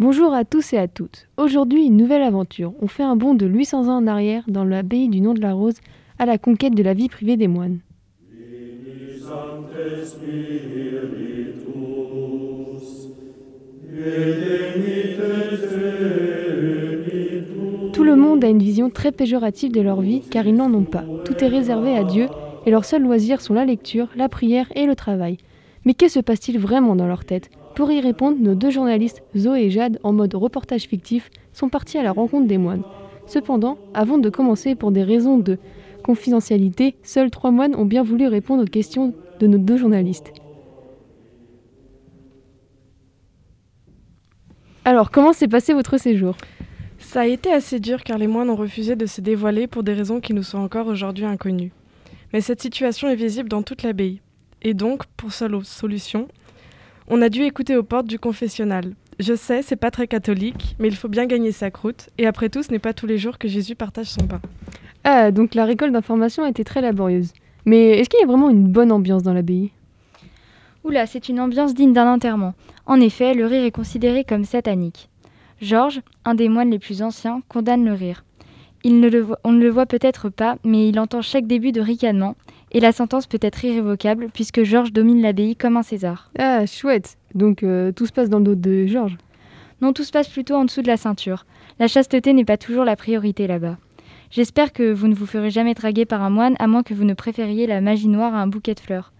Bonjour à tous et à toutes. Aujourd'hui, une nouvelle aventure. On fait un bond de 800 ans en arrière dans l'abbaye du nom de la Rose à la conquête de la vie privée des moines. Tout le monde a une vision très péjorative de leur vie car ils n'en ont pas. Tout est réservé à Dieu et leurs seuls loisirs sont la lecture, la prière et le travail. Mais que se passe-t-il vraiment dans leur tête? Pour y répondre, nos deux journalistes, Zoé et Jade, en mode reportage fictif, sont partis à la rencontre des moines. Cependant, avant de commencer pour des raisons de confidentialité, seuls trois moines ont bien voulu répondre aux questions de nos deux journalistes. Alors, comment s'est passé votre séjour? Ça a été assez dur car les moines ont refusé de se dévoiler pour des raisons qui nous sont encore aujourd'hui inconnues. Mais cette situation est visible dans toute l'abbaye. Et donc, pour seule solution, on a dû écouter aux portes du confessionnal. Je sais, c'est pas très catholique, mais il faut bien gagner sa croûte, et après tout, ce n'est pas tous les jours que Jésus partage son pain. Ah, donc la récolte d'informations a été très laborieuse. Mais est-ce qu'il y a vraiment une bonne ambiance dans l'abbaye? Oula, c'est une ambiance digne d'un enterrement. En effet, le rire est considéré comme satanique. Georges, un des moines les plus anciens, condamne le rire. Il ne le voit- on ne le voit peut-être pas, mais il entend chaque début de ricanement, et la sentence peut être irrévocable, puisque Georges domine l'abbaye comme un César. Ah, chouette. Donc euh, tout se passe dans le dos de Georges. Non, tout se passe plutôt en dessous de la ceinture. La chasteté n'est pas toujours la priorité là-bas. J'espère que vous ne vous ferez jamais draguer par un moine, à moins que vous ne préfériez la magie noire à un bouquet de fleurs.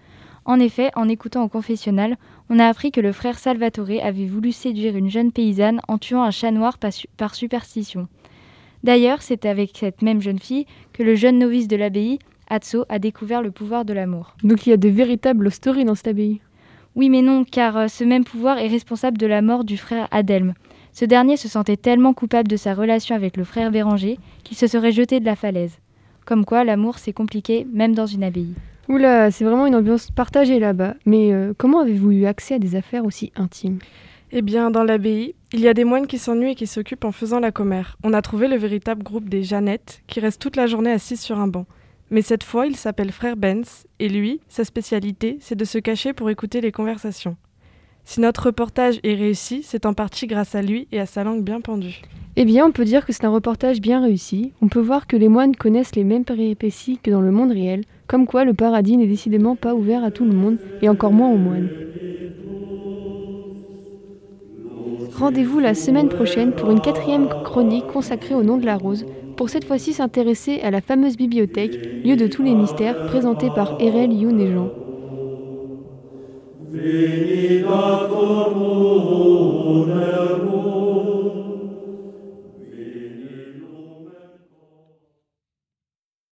En effet, en écoutant au confessionnal, on a appris que le frère Salvatore avait voulu séduire une jeune paysanne en tuant un chat noir par, su- par superstition. D'ailleurs, c'est avec cette même jeune fille que le jeune novice de l'abbaye, Atso, a découvert le pouvoir de l'amour. Donc il y a de véritables stories dans cette abbaye. Oui mais non, car euh, ce même pouvoir est responsable de la mort du frère Adelme. Ce dernier se sentait tellement coupable de sa relation avec le frère Béranger qu'il se serait jeté de la falaise. Comme quoi, l'amour c'est compliqué, même dans une abbaye. Oula, c'est vraiment une ambiance partagée là-bas. Mais euh, comment avez-vous eu accès à des affaires aussi intimes? Eh bien, dans l'abbaye, il y a des moines qui s'ennuient et qui s'occupent en faisant la commère. On a trouvé le véritable groupe des Jeannettes, qui restent toute la journée assis sur un banc. Mais cette fois, il s'appelle Frère Benz, et lui, sa spécialité, c'est de se cacher pour écouter les conversations. Si notre reportage est réussi, c'est en partie grâce à lui et à sa langue bien pendue. Eh bien, on peut dire que c'est un reportage bien réussi. On peut voir que les moines connaissent les mêmes péripéties que dans le monde réel, comme quoi le paradis n'est décidément pas ouvert à tout le monde, et encore moins aux moines. Rendez-vous la semaine prochaine pour une quatrième chronique consacrée au nom de la rose, pour cette fois-ci s'intéresser à la fameuse bibliothèque, lieu de tous les mystères, présentée par Erel Youn et Jean.